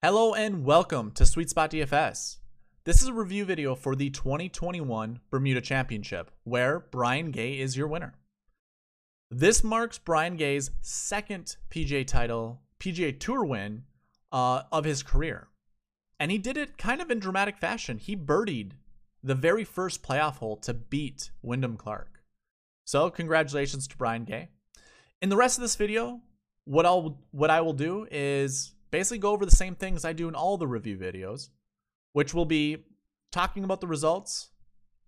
Hello and welcome to Sweet Spot DFS. This is a review video for the 2021 Bermuda Championship, where Brian Gay is your winner. This marks Brian Gay's second PGA title, PGA Tour win uh, of his career. And he did it kind of in dramatic fashion. He birdied the very first playoff hole to beat Wyndham Clark. So, congratulations to Brian Gay. In the rest of this video, what I'll what I will do is basically go over the same things I do in all the review videos, which will be talking about the results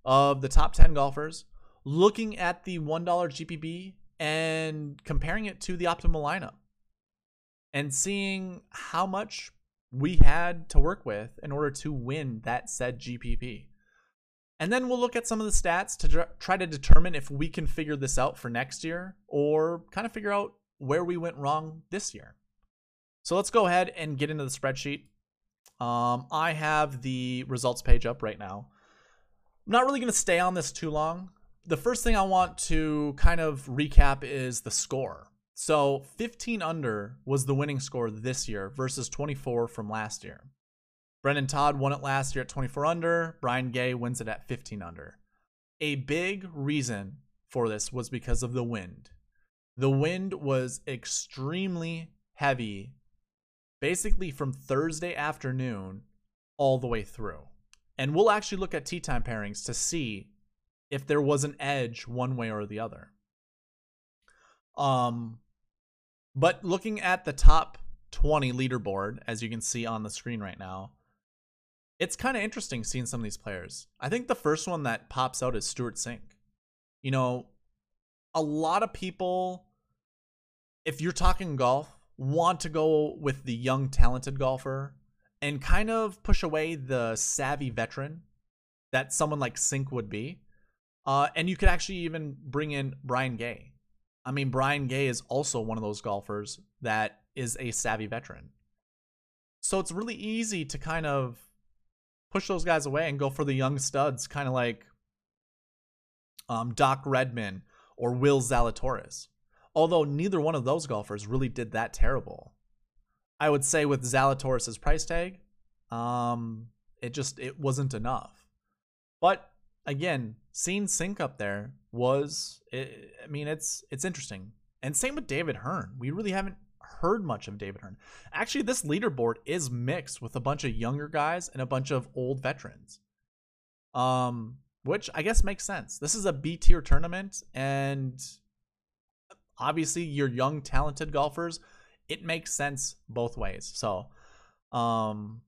of the top 10 golfers, looking at the $1 GPP and comparing it to the optimal lineup and seeing how much we had to work with in order to win that said GPP. And then we'll look at some of the stats to try to determine if we can figure this out for next year or kind of figure out where we went wrong this year. So let's go ahead and get into the spreadsheet. Um, I have the results page up right now. I'm not really going to stay on this too long. The first thing I want to kind of recap is the score. So 15 under was the winning score this year versus 24 from last year. Brendan Todd won it last year at 24 under. Brian Gay wins it at 15 under. A big reason for this was because of the wind. The wind was extremely heavy basically from Thursday afternoon all the way through. And we'll actually look at tee time pairings to see if there was an edge one way or the other. Um, but looking at the top 20 leaderboard, as you can see on the screen right now, it's kind of interesting seeing some of these players. I think the first one that pops out is Stewart Cink. You know, a lot of people, if you're talking golf, want to go with the young, talented golfer and kind of push away the savvy veteran that someone like Cink would be. Uh, and you could actually even bring in Brian Gay. I mean, Brian Gay is also one of those golfers that is a savvy veteran. So it's really easy to kind of push those guys away and go for the young studs, kind of like um, Doc Redman or Will Zalatoris. Although neither one of those golfers really did that terrible. I would say with Zalatoris's price tag, um, it just it wasn't enough. But again, seeing Cink up there was, it, I mean, it's it's interesting. And same with David Hearn. We really haven't heard much of David Hearn. Actually, this leaderboard is mixed with a bunch of younger guys and a bunch of old veterans. Um, which I guess makes sense. This is a B tier tournament, and obviously your young talented golfers it makes sense both ways. So um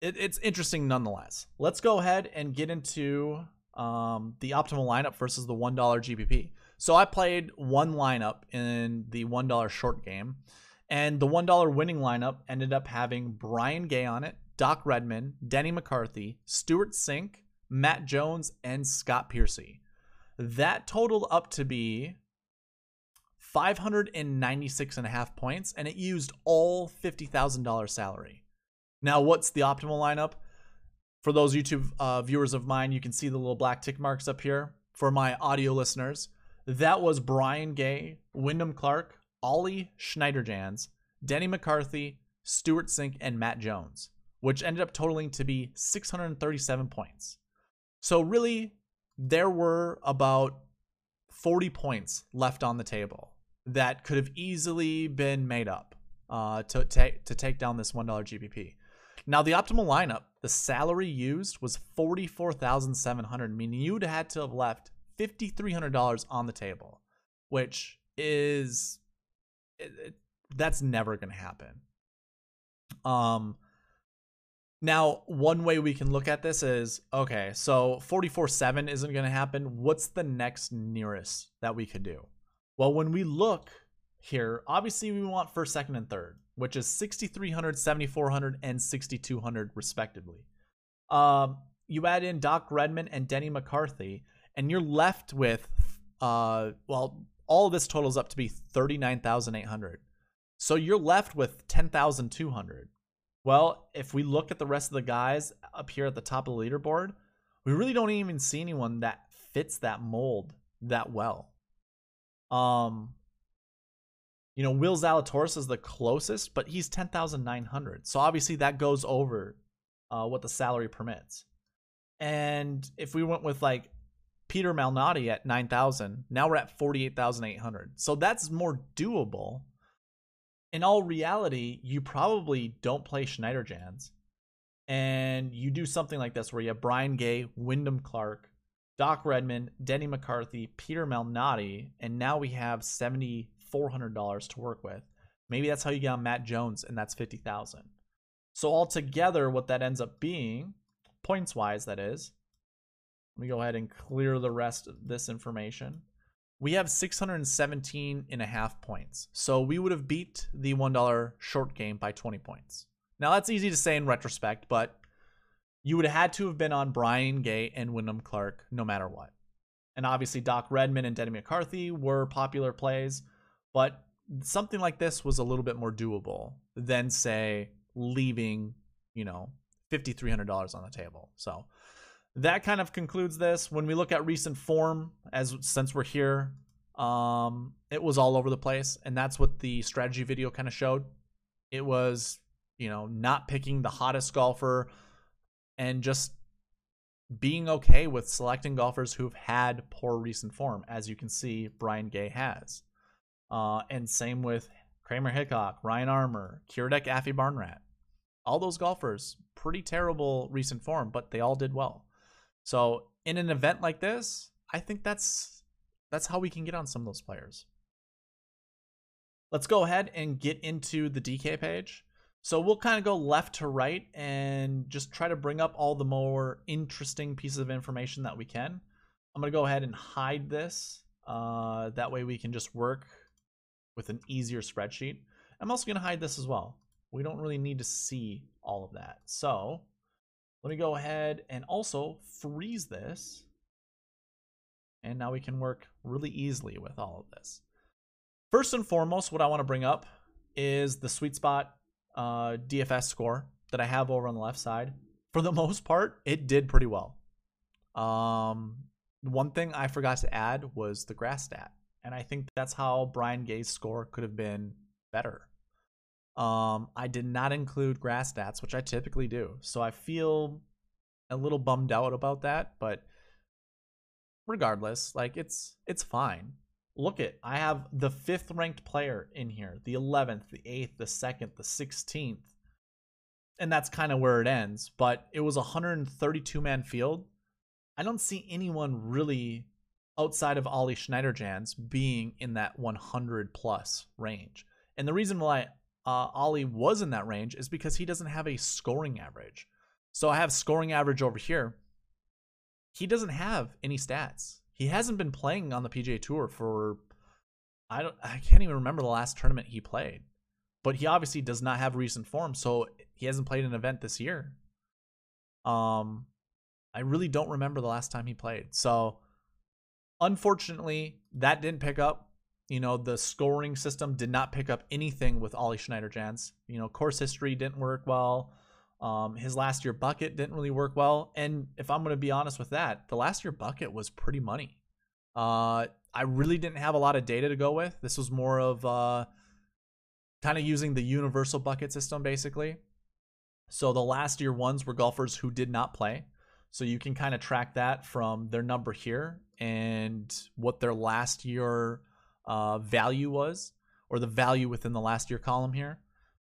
it, it's interesting nonetheless. Let's go ahead and get into um the optimal lineup versus the one dollar gpp so i played one lineup in the one dollar short game and the one dollar winning lineup ended up having brian gay on it doc redman denny mccarthy stewart Cink, matt jones and scott piercy. That totaled up to be 596 and a half points, and it used all $50,000 salary. Now, what's the optimal lineup? For those YouTube uh, viewers of mine, you can see the little black tick marks up here. For my audio listeners, that was Brian Gay, Wyndham Clark, Ollie Schniederjans, Denny McCarthy, Stewart Cink, and Matt Jones, which ended up totaling to be 637 points. So, really, there were about 40 points left on the table that could have easily been made up uh, to, take to take down this $1 GPP. Now, the optimal lineup, the salary used was 44,700, meaning you'd had to have left $5,300 on the table, which is it, it, that's never going to happen. Um, now, one way we can look at this is okay, so 44 7 isn't going to happen. What's the next nearest that we could do? Well, when we look here, obviously we want first, second, and third, which is 6,300, 7,400, and 6,200 respectively. Um, you add in Doc Redman and Denny McCarthy, and you're left with, uh, well, all this totals up to be 39,800. So you're left with 10,200. Well, if we look at the rest of the guys up here at the top of the leaderboard, we really don't even see anyone that fits that mold that well. Um, You know, Will Zalatoris is the closest, but he's 10,900. So obviously that goes over uh, what the salary permits. And if we went with like Peter Malnati at 9,000, now we're at 48,800. So that's more doable. In all reality, you probably don't play Schniederjans and you do something like this where you have Brian Gay, Wyndham Clark, Doc Redman, Denny McCarthy, Peter Malnati, and now we have $7,400 to work with. Maybe that's how you get on Matt Jones, and that's 50000 So altogether, what that ends up being, points wise, that is, let me go ahead and clear the rest of this information. We have 617 and a half points. So we would have beat the $1 short game by 20 points. Now that's easy to say in retrospect, but you would have had to have been on Brian Gay and Wyndham Clark no matter what. And obviously Doc Redman and Denny McCarthy were popular plays, but something like this was a little bit more doable than say leaving, you know, $5300 on the table. So that kind of concludes this. When we look at recent form as since we're here, um it was all over the place and that's what the strategy video kind of showed. It was you know, not picking the hottest golfer and just being okay with selecting golfers who've had poor recent form, as you can see Brian Gay has. Uh, and same with Kramer Hickok, Ryan Armour, Kiradech Barnrat. All those golfers, pretty terrible recent form, but they all did well. So in an event like this, I think that's that's how we can get on some of those players. Let's go ahead and get into the DK page. So we'll kind of go left to right and just try to bring up all the more interesting pieces of information that we can. I'm going to go ahead and hide this. Uh, that way we can just work with an easier spreadsheet. I'm also going to hide this as well. We don't really need to see all of that. So let me go ahead and also freeze this. And now we can work really easily with all of this. First and foremost, what I want to bring up is the sweet spot uh, DFS score that I have over on the left side, for the most part, it did pretty well. Um, one thing I forgot to add was the grass stat, and I think that's how Brian Gay's score could have been better. Um, I did not include grass stats, which I typically do, so I feel a little bummed out about that. But regardless, like it's it's fine look at I have the fifth ranked player in here, the 11th, the 8th, the 2nd, the 16th. And that's kind of where it ends, but it was a 132 man field. I don't see anyone really outside of Ollie Schniederjans being in that 100 plus range. And the reason why uh, Ollie was in that range is because he doesn't have a scoring average. So I have scoring average over here. He doesn't have any stats he hasn't been playing on the PGA Tour for I don't I can't even remember the last tournament he played. But he obviously does not have recent form, so he hasn't played an event this year. Um I really don't remember the last time he played. So unfortunately, that didn't pick up. You know, the scoring system did not pick up anything with Ollie Schniederjans. You know, course history didn't work well. Um, his last year bucket didn't really work well, and if I'm going to be honest with that, the last year bucket was pretty money. Uh, I really didn't have a lot of data to go with. This was more of uh, kind of using the universal bucket system, basically. So the last year ones were golfers who did not play. So you can kind of track that from their number here and what their last year uh, value was, or the value within the last year column here.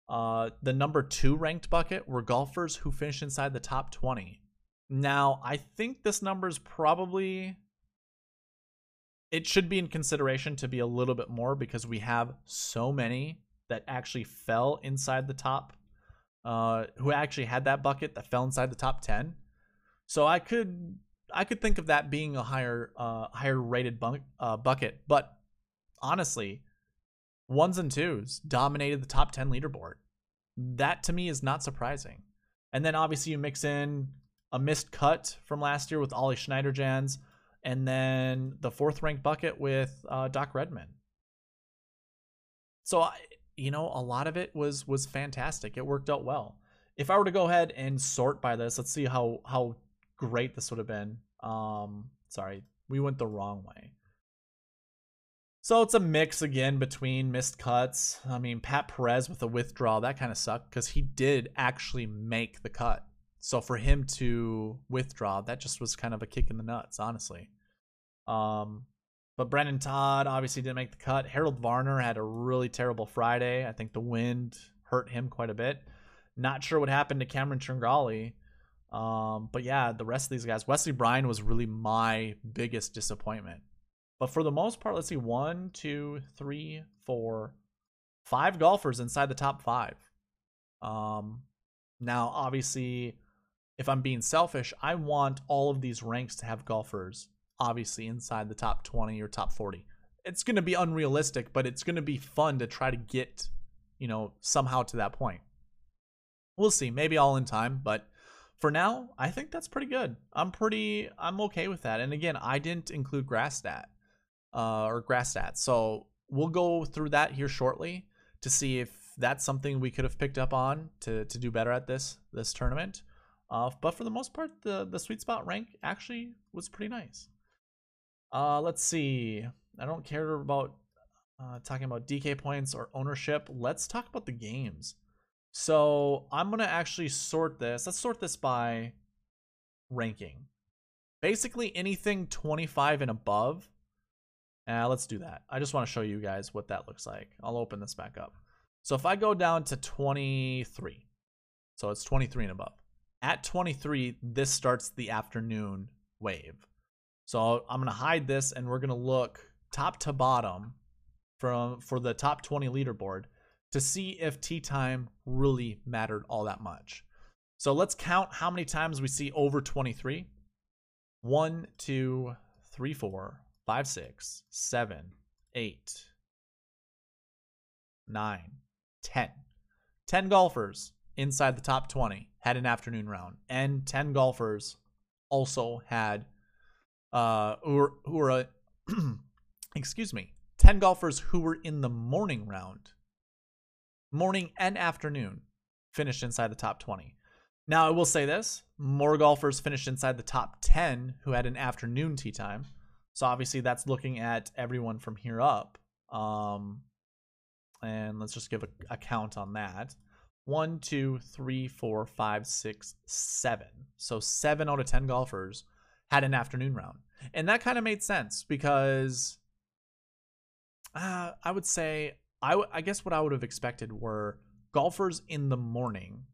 Uh, the number two ranked bucket were golfers who finished inside the top 20. Now, I think this number is probably. It should be in consideration to be a little bit more because we have so many that actually fell inside the top, uh, who actually had that bucket that fell inside the top 10. So I could I could think of that being a higher uh, higher rated uh, bucket, but honestly, ones and twos dominated the top 10 leaderboard. That to me is not surprising. And then obviously you mix in a missed cut from last year with Ollie Schniederjans, and then the fourth ranked bucket with uh, Doc Redman. So you know, a lot of it was was fantastic. It worked out well. If I were to go ahead and sort by this, let's see how how great this would have been. Um, sorry, we went the wrong way. So it's a mix again between missed cuts. I mean, Pat Perez with a withdrawal, that kind of sucked because he did actually make the cut. So for him to withdraw, that just was kind of a kick in the nuts, honestly. Um, but Brendan Todd obviously didn't make the cut. Harold Varner had a really terrible Friday. I think the wind hurt him quite a bit. Not sure what happened to Cameron Tringale. Um, but yeah, the rest of these guys, Wesley Bryan was really my biggest disappointment. But for the most part, let's see one, two, three, four, five golfers inside the top five. Um, now, obviously, if I'm being selfish, I want all of these ranks to have golfers obviously inside the top 20 or top 40. It's going to be unrealistic, but it's going to be fun to try to get, you know, somehow to that point. We'll see. Maybe all in time, but for now, I think that's pretty good. I'm pretty, I'm okay with that. And again, I didn't include grass stat uh, or grass stat. So we'll go through that here shortly to see if that's something we could have picked up on to, to do better at this this tournament. Uh, but for the most part, the the sweet spot rank actually was pretty nice. Uh, let's see. I don't care about uh, talking about DK points or ownership. Let's talk about the games. So I'm gonna actually sort this. Let's sort this by ranking. Basically anything 25 and above uh, let's do that. I just want to show you guys what that looks like. I'll open this back up. So if I go down to 23, so it's 23 and above. At 23, this starts the afternoon wave. So I'm going to hide this and we're going to look top to bottom from for the top 20 leaderboard to see if tee time really mattered all that much. So let's count how many times we see over 23. One, two, three, four, five, six, seven, eight, nine, ten. 10 golfers inside the top 20 had an afternoon round, and 10 golfers also had, uh, who were, uh, excuse me, 10 golfers who were in the morning round, morning and afternoon, finished inside the top 20. Now, I will say this more golfers finished inside the top 10 who had an afternoon tee time so obviously that's looking at everyone from here up. Um, and let's just give a, a count on that. One, two, three, four, five, six, seven. So seven out of 10 golfers had an afternoon round. And that kind of made sense because uh, I would say, I, I guess what I would have expected were golfers in the morning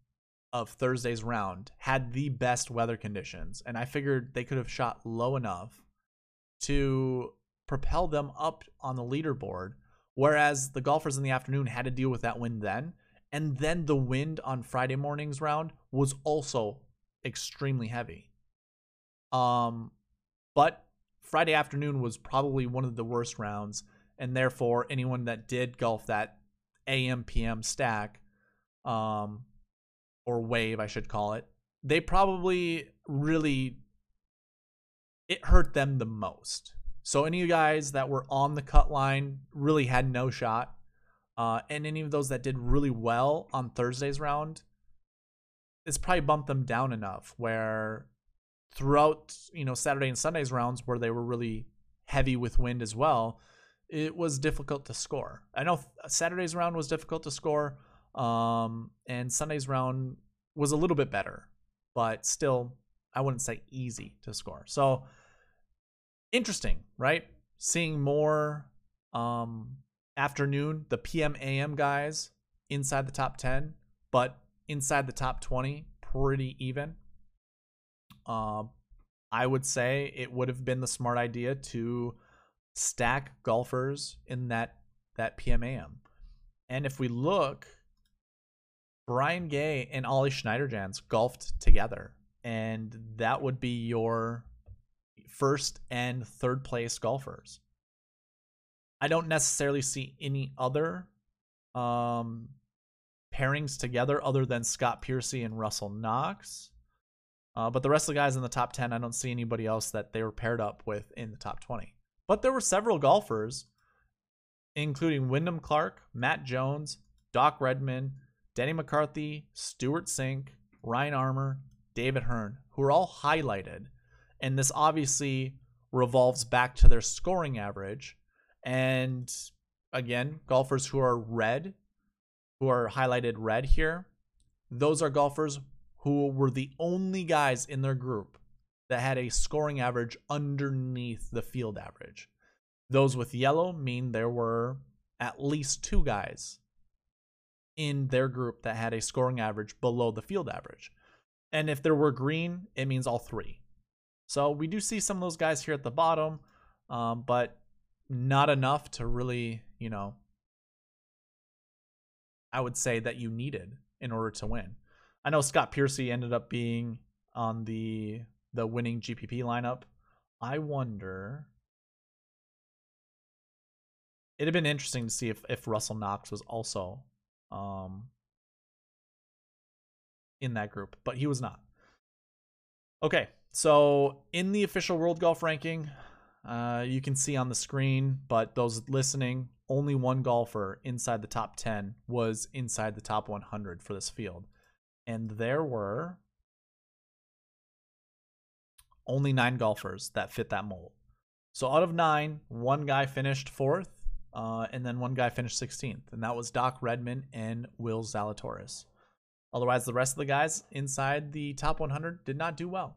of Thursday's round had the best weather conditions. And I figured they could have shot low enough to propel them up on the leaderboard, whereas the golfers in the afternoon had to deal with that wind then. And then the wind on Friday morning's round was also extremely heavy. Um, but Friday afternoon was probably one of the worst rounds, and therefore anyone that did golf that AM PM stack, um, or wave I should call it, they probably really it hurt them the most. So any of you guys that were on the cut line really had no shot. Uh, and any of those that did really well on Thursday's round, it's probably bumped them down enough where throughout, you know, Saturday and Sunday's rounds where they were really heavy with wind as well, it was difficult to score. I know Saturday's round was difficult to score, um, and Sunday's round was a little bit better, but still, I wouldn't say easy to score. So interesting, right? Seeing more um, afternoon, the PM AM guys inside the top 10, but inside the top 20, pretty even. Uh, I would say it would have been the smart idea to stack golfers in that that PM AM. And if we look, Brian Gay and Ollie Schniederjans golfed together, and that would be your first and third place golfers. I don't necessarily see any other um, pairings together other than Scott Piercy and Russell Knox. Uh, but the rest of the guys in the top 10, I don't see anybody else that they were paired up with in the top 20. But there were several golfers, including Wyndham Clark, Matt Jones, Doc Redman, Denny McCarthy, Stewart Cink, Ryan Armour, David Hearn, who are all highlighted and this obviously revolves back to their scoring average And again, golfers who are red, who are highlighted red here, those are golfers who were the only guys in their group that had a scoring average underneath the field average. Those with yellow mean there were at least two guys in their group that had a scoring average below the field average. And if there were green, it means all three. So we do see some of those guys here at the bottom, um, but not enough to really, you know, I would say that you needed in order to win. I know Scott Piercy ended up being on the the winning GPP lineup. I wonder. It'd have been interesting to see if if Russell Knox was also um in that group, but he was not. Okay, so in the official World Golf Ranking, uh, you can see on the screen, but those listening, only one golfer inside the top 10 was inside the top 100 for this field. And there were only nine golfers that fit that mold. So out of nine, one guy finished fourth, uh, and then one guy finished 16th, and that was Doc Redman and Will Zalatoris. Otherwise, the rest of the guys inside the top 100 did not do well.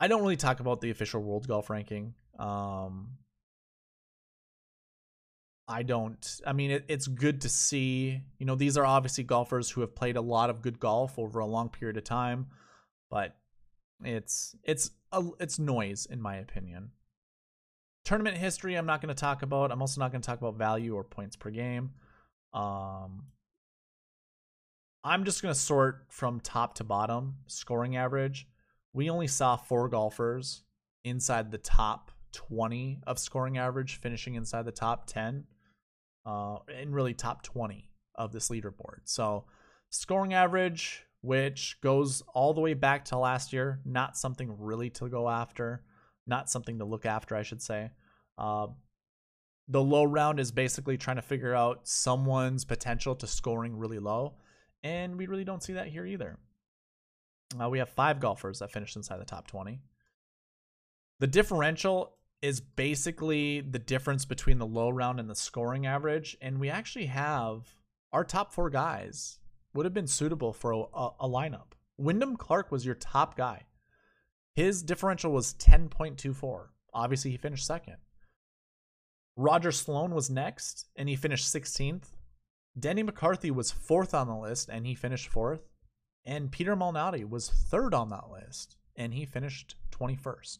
I don't really talk about the official World Golf Ranking. Um, I don't. I mean, it, it's good to see. You know, these are obviously golfers who have played a lot of good golf over a long period of time, but it's it's a, it's noise in my opinion. Tournament history, I'm not going to talk about. I'm also not going to talk about value or points per game. Um, I'm just going to sort from top to bottom scoring average. We only saw four golfers inside the top 20 of scoring average, finishing inside the top 10, uh, and really top 20 of this leaderboard. So, scoring average, which goes all the way back to last year, not something really to go after, not something to look after, I should say. Uh, the low round is basically trying to figure out someone's potential to scoring really low and we really don't see that here either. Uh, we have five golfers that finished inside the top 20. The differential is basically the difference between the low round and the scoring average. And we actually have our top four guys would have been suitable for a, a, lineup. Wyndham Clark was your top guy. His differential was 10.24. Obviously, he finished second. Roger Sloan was next, and he finished 16th. Denny McCarthy was fourth on the list and he finished fourth. And Peter Malnati was third on that list and he finished 21st.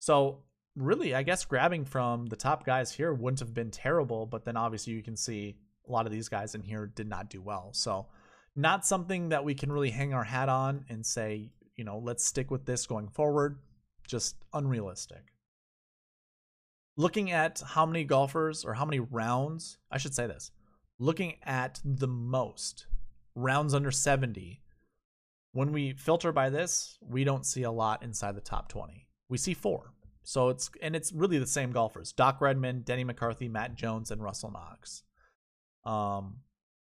So, really, I guess grabbing from the top guys here wouldn't have been terrible, but then obviously you can see a lot of these guys in here did not do well. So, not something that we can really hang our hat on and say, you know, let's stick with this going forward. Just unrealistic. Looking at how many golfers or how many rounds, I should say this looking at the most rounds under 70, when we filter by this, we don't see a lot inside the top 20. We see four. So it's and it's really the same golfers: Doc Redman, Denny McCarthy, Matt Jones, and Russell Knox. Um,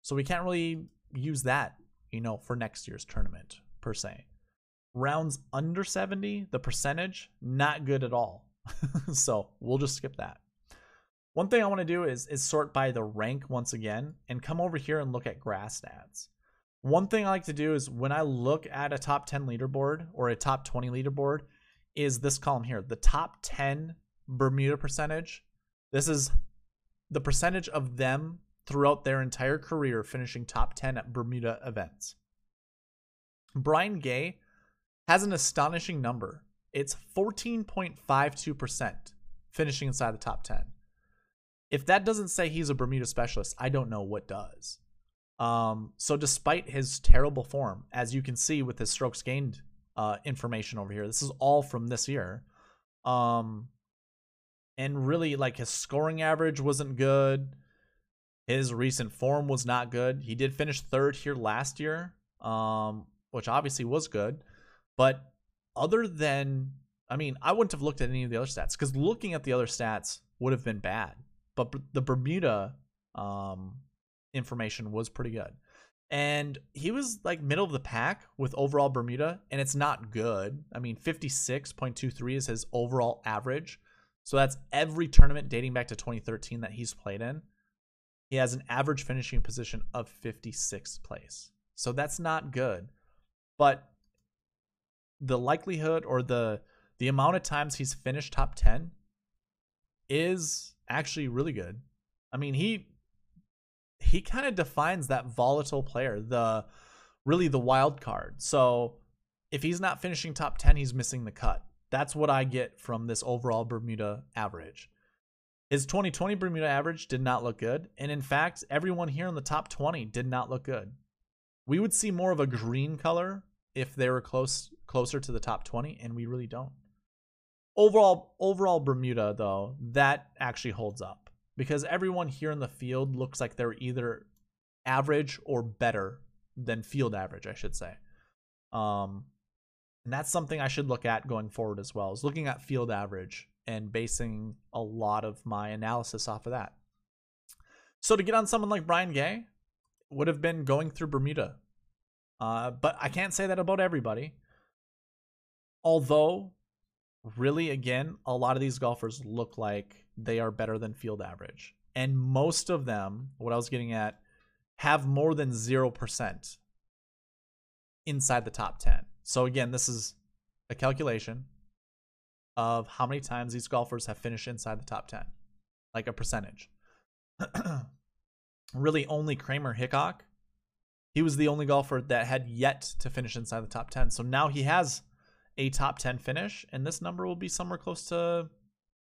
so we can't really use that, you know, for next year's tournament per se. Rounds under 70, the percentage not good at all. so we'll just skip that. One thing I want to do is, is sort by the rank once again and come over here and look at grass stats. One thing I like to do is when I look at a top 10 leaderboard or a top 20 leaderboard is this column here, the top 10 Bermuda percentage. This is the percentage of them throughout their entire career finishing top 10 at Bermuda events. Brian Gay has an astonishing number. It's 14.52% finishing inside the top 10 if that doesn't say he's a Bermuda specialist, I don't know what does. Um, so despite his terrible form, as you can see with his strokes gained uh, information over here, this is all from this year. Um, and really, like his scoring average wasn't good. His recent form was not good. He did finish third here last year, um, which obviously was good. But other than, I mean, I wouldn't have looked at any of the other stats because looking at the other stats would have been bad but the Bermuda um, information was pretty good. And he was like middle of the pack with overall Bermuda, and it's not good. I mean, 56.23 is his overall average. So that's every tournament dating back to 2013 that he's played in. He has an average finishing position of 56th place. So that's not good. But the likelihood or the the amount of times he's finished top 10 is actually really good. I mean, he he kind of defines that volatile player, the really the wild card. So if he's not finishing top 10, he's missing the cut. That's what I get from this overall Bermuda average. His 2020 Bermuda average did not look good. And in fact, everyone here in the top 20 did not look good. We would see more of a green color if they were close closer to the top 20, and we really don't. Overall, overall Bermuda though, that actually holds up because everyone here in the field looks like they're either average or better than field average, I should say. Um, and that's something I should look at going forward as well, is looking at field average and basing a lot of my analysis off of that. So to get on someone like Brian Gay would have been going through Bermuda. Uh, but I can't say that about everybody. Although, really, again, a lot of these golfers look like they are better than field average. And most of them, what I was getting at, have more than 0% inside the top 10. So again, this is a calculation of how many times these golfers have finished inside the top 10, like a percentage. really, only Kramer Hickok, he was the only golfer that had yet to finish inside the top 10. So now he has a top 10 finish, and this number will be somewhere close to,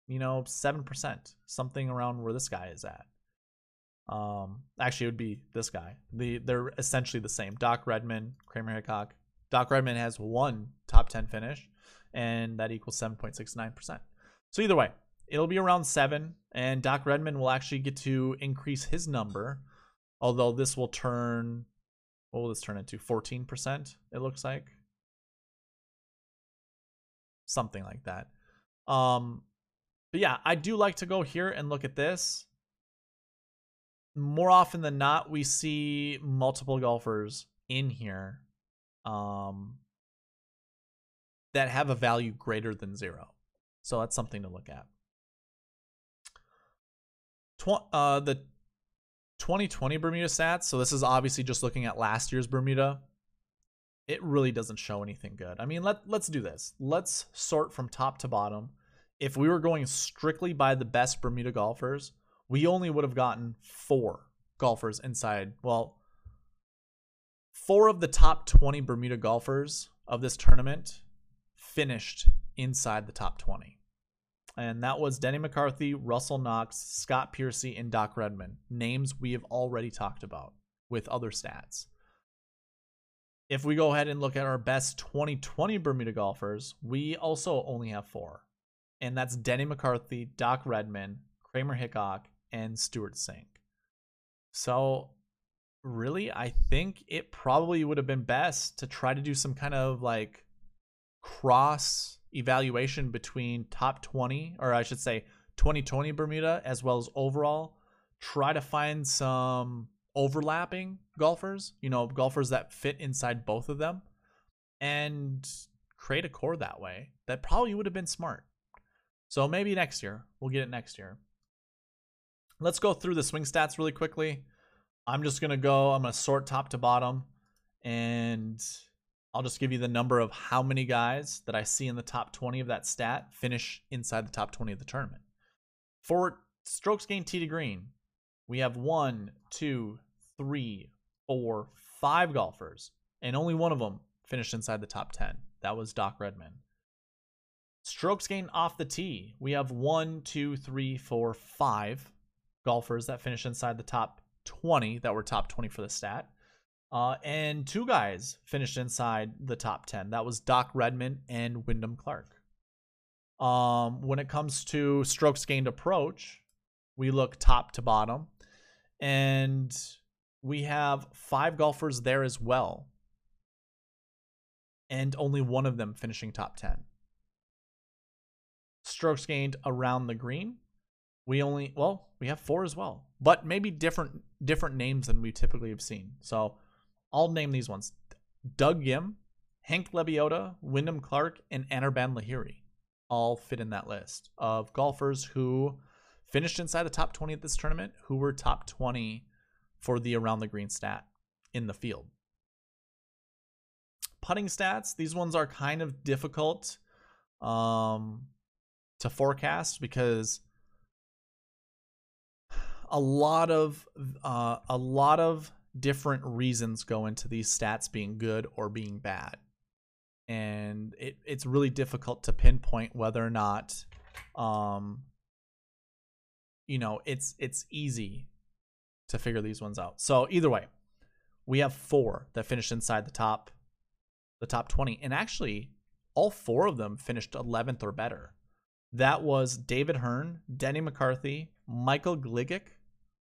you know, 7%, something around where this guy is at. Um, actually, it would be this guy. The they're essentially the same. Doc Redman, Kramer Hickok. Doc Redman has one top ten finish, and that equals seven point six nine percent. So either way, it'll be around seven, and Doc Redman will actually get to increase his number. Although this will turn, what will this turn into? Fourteen percent. It looks like something like that. Um, but yeah, I do like to go here and look at this more often than not, we see multiple golfers in here um, that have a value greater than zero. So that's something to look at. Tw- uh, the 2020 Bermuda stats. So this is obviously just looking at last year's Bermuda. It really doesn't show anything good. I mean, let let's do this. Let's sort from top to bottom. If we were going strictly by the best Bermuda golfers, we only would have gotten four golfers inside. Well, four of the top 20 Bermuda golfers of this tournament finished inside the top 20. And that was Denny McCarthy, Russell Knox, Scott Piercy, and Doc Redman. Names we have already talked about with other stats. If we go ahead and look at our best 2020 Bermuda golfers, we also only have four. And that's Denny McCarthy, Doc Redman, Kramer Hickok, and Stewart Cink. So, really, I think it probably would have been best to try to do some kind of like cross evaluation between top 20, or I should say 2020 Bermuda, as well as overall. Try to find some overlapping golfers, you know, golfers that fit inside both of them, and create a core that way. That probably would have been smart. So maybe next year. We'll get it next year. Let's go through the swing stats really quickly. I'm just going to go, I'm going to sort top to bottom, and I'll just give you the number of how many guys that I see in the top 20 of that stat finish inside the top 20 of the tournament. For strokes gained tee to green, we have one, two, three, four, five golfers, and only one of them finished inside the top 10. That was Doc Redman. Strokes gained off the tee, we have one, two, three, four, five golfers that finished inside the top 20 that were top 20 for the stat. Uh, and two guys finished inside the top 10. That was Doc Redman and Wyndham Clark. Um, when it comes to strokes gained approach, we look top to bottom, and we have five golfers there as well, and only one of them finishing top 10. Strokes gained around the green, we only well we have four as well but maybe different different names than we typically have seen. So i'll name these ones. Doug ghim hank lebioda wyndham clark and anirban lahiri. All fit in that list of golfers who finished inside the top 20 at this tournament, who were top 20 for the around the green stat in the field. Putting stats, these ones are kind of difficult. Um, to forecast because a lot of uh, a lot of different reasons go into these stats being good or being bad. And it, it's really difficult to pinpoint whether or not um you know it's it's easy to figure these ones out. So either way we have four that finished inside the top the top 20 and actually all four of them finished 11th or better that was david hearn denny mccarthy michael gligic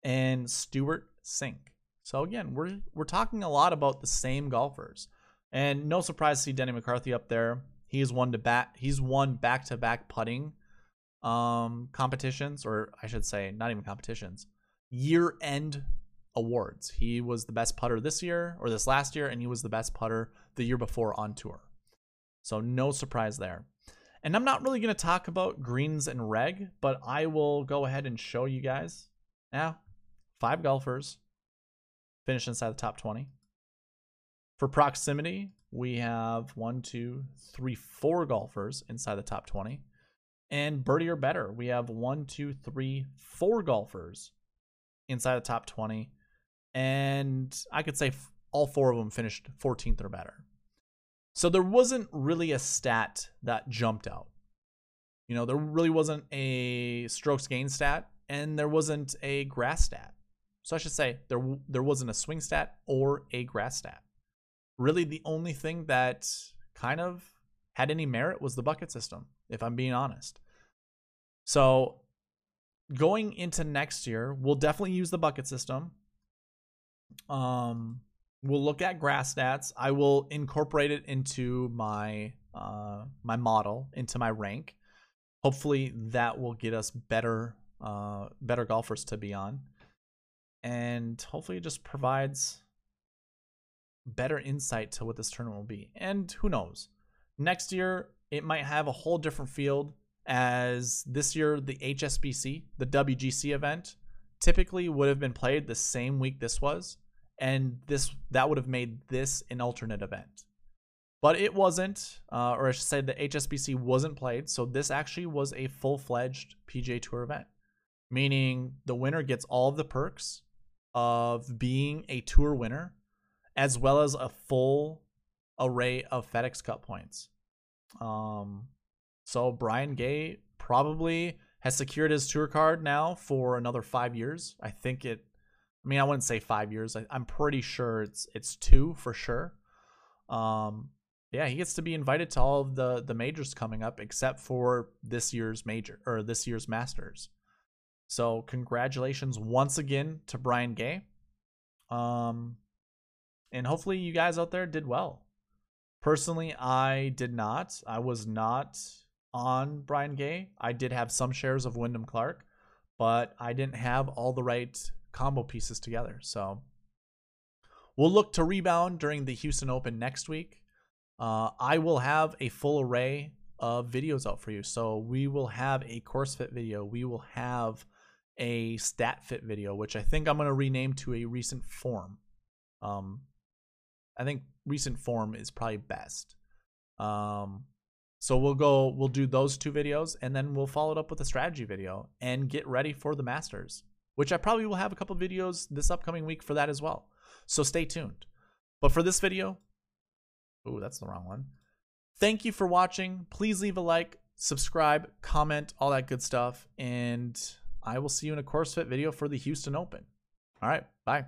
and stewart Cink. so again we're we're talking a lot about the same golfers and no surprise to see Denny McCarthy up there. He's won to bat. He's won back to back putting um, competitions, or I should say, not even competitions, year end awards. He was the best putter this year or this last year, and he was the best putter the year before on tour. So no surprise there. And I'm not really going to talk about greens and reg, but I will go ahead and show you guys. Now, five golfers finish inside the top 20. For proximity, we have one, two, three, four golfers inside the top 20. And birdie or better, we have one, two, three, four golfers inside the top 20. And I could say all four of them finished 14th or better. So there wasn't really a stat that jumped out. You know, there really wasn't a strokes gain stat and there wasn't a grass stat. So I should say there there wasn't a swing stat or a grass stat really the only thing that kind of had any merit was the bucket system, if I'm being honest. So going into next year, we'll definitely use the bucket system. Um, we'll look at grass stats. I will incorporate it into my uh, my model, into my rank. Hopefully, that will get us better uh, better golfers to be on, and hopefully, it just provides better insight to what this tournament will be. And who knows? Next year, it might have a whole different field as this year, the HSBC, the WGC event, typically would have been played the same week this was. And this that would have made this an alternate event. But it wasn't, uh, or I should say the HSBC wasn't played. So this actually was a full fledged PGA Tour event, meaning the winner gets all of the perks of being a tour winner as well as a full array of FedEx Cup points. Um, so Brian Gay probably has secured his tour card now for another five years. I think it. I mean, I wouldn't say five years. I, am pretty sure it's it's two for sure. Um, yeah, he gets to be invited to all of the the majors coming up, except for this year's major or this year's Masters. So congratulations once again to Brian Gay. Um, and hopefully you guys out there did well. Personally, I did not. I was not on Brian Gay. I did have some shares of Wyndham Clark, but I didn't have all the right combo pieces together. So we'll look to rebound during the Houston Open next week. Uh, I will have a full array of videos out for you. So we will have a course fit video. We will have a stat fit video, which I think I'm going to rename to a recent form. Um, I think recent form is probably best. Um, so we'll go, we'll do those two videos, and then we'll follow it up with a strategy video and get ready for the Masters, which I probably will have a couple videos this upcoming week for that as well. So stay tuned. But for this video, oh, that's the wrong one. Thank you for watching. Please leave a like, subscribe, comment, all that good stuff, and I will see you in a course fit video for the Houston Open. All right, bye.